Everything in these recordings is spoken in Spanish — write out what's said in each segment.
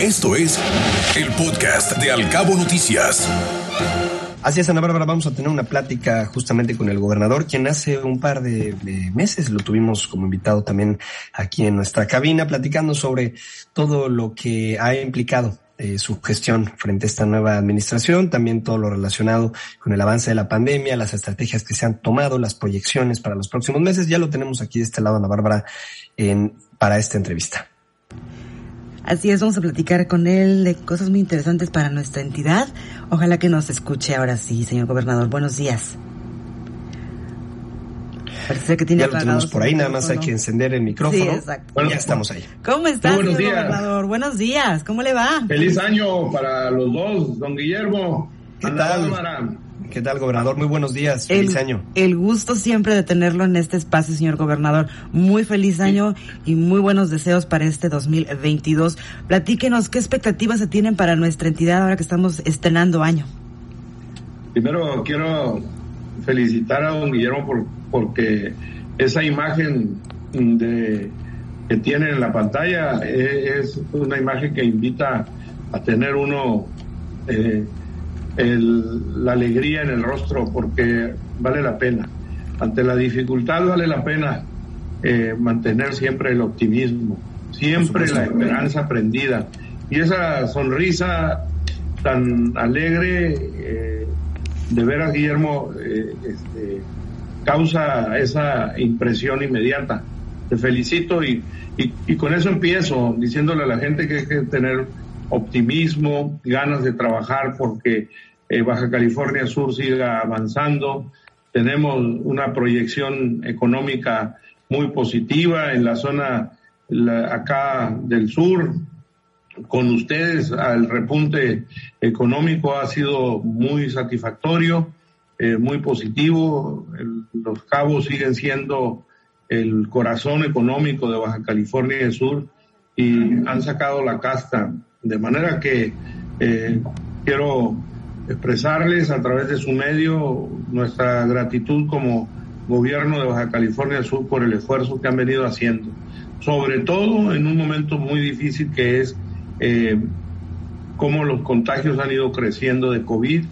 Esto es el podcast de Alcabo Noticias. Así es, Ana Bárbara, vamos a tener una plática justamente con el gobernador, quien hace un par de, meses lo tuvimos como invitado también aquí en nuestra cabina, platicando sobre todo lo que ha implicado eh, su gestión frente a esta nueva administración, también todo lo relacionado con el avance de la pandemia, las estrategias que se han tomado, las proyecciones para los próximos meses. Ya lo tenemos aquí de este lado, Ana Bárbara, para esta entrevista. Así es, vamos a platicar con él de cosas muy interesantes para nuestra entidad. Ojalá que nos escuche ahora sí, señor gobernador. Buenos días. Parece que tiene ya lo tenemos por ahí, nada más hay que encender el micrófono. Sí, exacto. Bueno, ya estamos ahí. ¿Cómo está, señor gobernador? Buenos días, ¿cómo le va? Feliz año para los dos, don Guillermo. ¿Qué tal? ¿Qué tal, gobernador? Muy buenos días. Feliz año. El gusto siempre de tenerlo en este espacio, señor gobernador. Muy feliz año y muy buenos deseos para este 2022. Platíquenos qué expectativas se tienen para nuestra entidad ahora que estamos estrenando año. Primero quiero felicitar a don Guillermo por, porque esa imagen de, que tiene en la pantalla es, una imagen que invita a tener uno eh, la alegría en el rostro porque vale la pena. Ante la dificultad vale la pena eh, mantener siempre el optimismo, siempre la esperanza prendida. Y esa sonrisa tan alegre eh, de ver a Guillermo eh, este, causa esa impresión inmediata. Te felicito y, y, y con eso empiezo diciéndole a la gente que hay que tener optimismo, ganas de trabajar porque eh, Baja California Sur siga avanzando. Tenemos una proyección económica muy positiva en la zona acá del sur. Con ustedes el repunte económico ha sido muy satisfactorio, eh, muy positivo. los cabos siguen siendo el corazón económico de Baja California Sur y han sacado la casta. De manera que eh, quiero expresarles a través de su medio nuestra gratitud como gobierno de Baja California Sur por el esfuerzo que han venido haciendo, sobre todo en un momento muy difícil que es eh, cómo los contagios han ido creciendo de COVID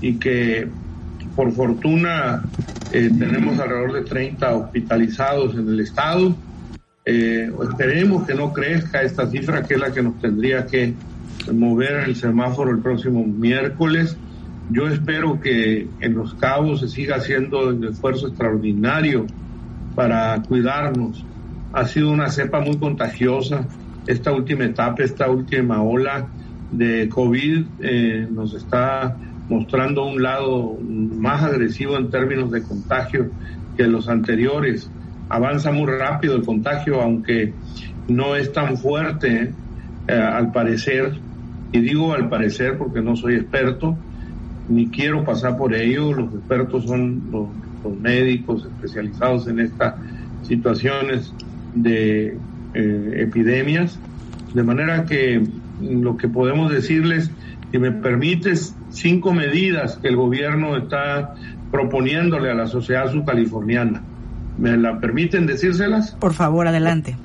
y que por fortuna eh, tenemos alrededor de 30 hospitalizados en el estado. Eh, esperemos que no crezca esta cifra que es la que nos tendría que mover el semáforo el próximo miércoles. Yo espero que en Los Cabos se siga haciendo un esfuerzo extraordinario para cuidarnos. Ha sido una cepa muy contagiosa. Esta última etapa, esta última ola de COVID eh, nos está mostrando un lado más agresivo en términos de contagio que los anteriores. Avanza muy rápido el contagio, aunque no es tan fuerte eh, al parecer. Y digo al parecer porque no soy experto, ni quiero pasar por ello, los expertos son los, médicos especializados en estas situaciones de eh, epidemias, de manera que lo que podemos decirles, si me permites, cinco medidas que el gobierno está proponiéndole a la sociedad subcaliforniana. ¿Me la permiten decírselas? Por favor, adelante.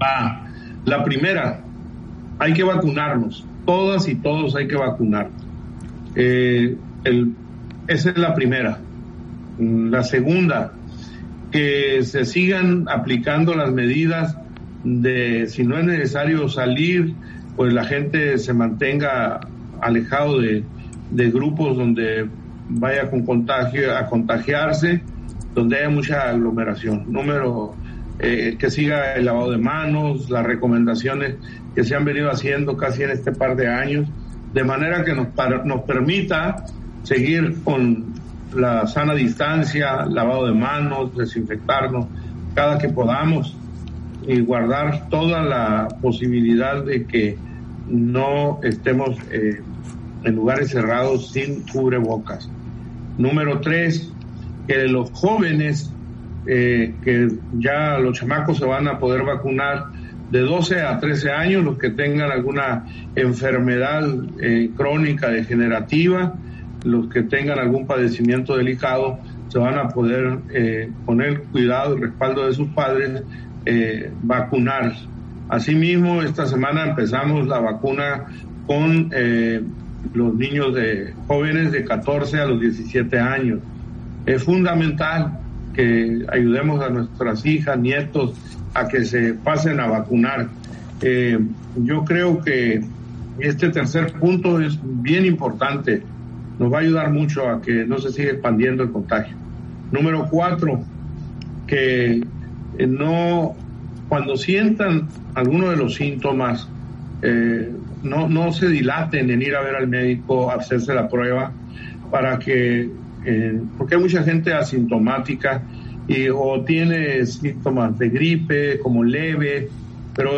Ah, la primera, hay que vacunarnos todas y todos hay que vacunar. Eh, esa es la primera. La segunda, que se sigan aplicando las medidas de si no es necesario salir, pues la gente se mantenga alejado de, grupos donde vaya con contagio a contagiarse, donde haya mucha aglomeración. Número eh, que siga el lavado de manos, las recomendaciones que se han venido haciendo casi en este par de años, de manera que nos, nos permita seguir con la sana distancia, lavado de manos, desinfectarnos cada que podamos y guardar toda la posibilidad de que no estemos eh, en lugares cerrados sin cubrebocas. Número tres, que los jóvenes eh, que ya los chamacos se van a poder vacunar de 12 a 13 años, los que tengan alguna enfermedad eh, crónica degenerativa, los que tengan algún padecimiento delicado, se van a poder eh, poner cuidado y respaldo de sus padres, vacunar Asimismo, esta semana empezamos la vacuna con los niños de jóvenes de 14 a los 17 años. Es fundamental que ayudemos a nuestras hijas, nietos, a que se pasen a vacunar. Eh, yo creo que este tercer punto es bien importante. Nos va a ayudar mucho a que no se siga expandiendo el contagio. Número cuatro, que eh, no, cuando sientan alguno de los síntomas, eh, no, no se dilaten en ir a ver al médico, hacerse la prueba, para que, eh, porque hay mucha gente asintomática y, o tiene síntomas de gripe como leve, pero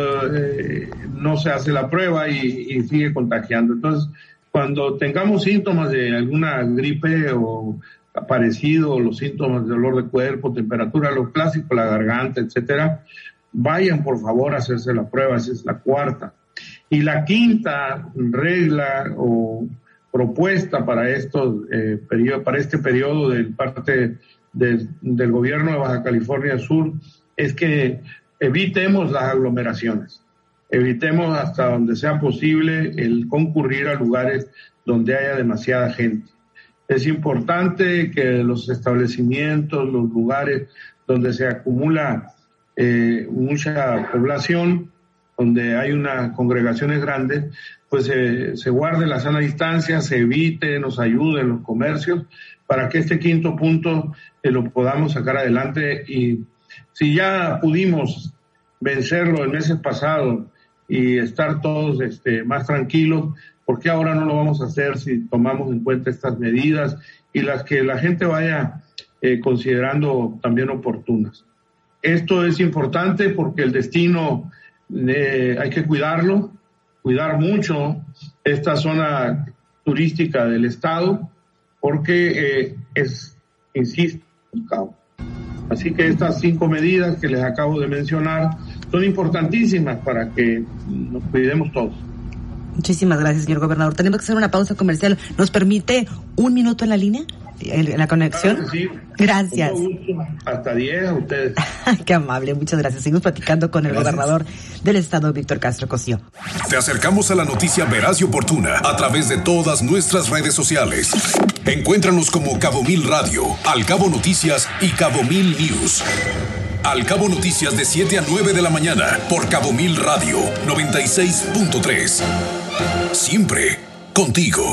no se hace la prueba y, y sigue contagiando. Entonces, cuando tengamos síntomas de alguna gripe o aparecido, los síntomas de dolor de cuerpo, temperatura, lo clásico, la garganta, etcétera, vayan por favor a hacerse la prueba, esa es la cuarta. Y la quinta regla o propuesta para estos eh, para este periodo de parte del gobierno de Baja California Sur es que evitemos las aglomeraciones, evitemos hasta donde sea posible el concurrir a lugares donde haya demasiada gente. Es importante que los establecimientos, los lugares donde se acumula eh, mucha población, donde hay unas congregaciones grandes, pues se guarde la sana distancia, se evite, nos ayude en los comercios, para que este quinto punto eh, lo podamos sacar adelante. Y si ya pudimos vencerlo el meses pasado y estar todos este, más tranquilos, ¿Por qué ahora no lo vamos a hacer si tomamos en cuenta estas medidas y las que la gente vaya eh, considerando también oportunas? Esto es importante porque el destino eh, hay que cuidarlo, cuidar mucho esta zona turística del estado porque eh, es, insisto, Así que estas cinco medidas que les acabo de mencionar son importantísimas para que nos cuidemos todos. Muchísimas gracias, señor gobernador. Tenemos que hacer una pausa comercial. ¿Nos permite un minuto en la línea? ¿En la conexión? sí. Gracias. Hasta 10 a ustedes. Qué amable, muchas gracias. Seguimos platicando con el gobernador del estado, Víctor Castro Cosío. Te acercamos a la noticia veraz y oportuna a través de todas nuestras redes sociales. Encuéntranos como Cabo Mil Radio, Al Cabo Noticias y Cabo Mil News. Al Cabo Noticias de 7 a 9 de la mañana por Cabo Mil Radio 96.3. Siempre contigo.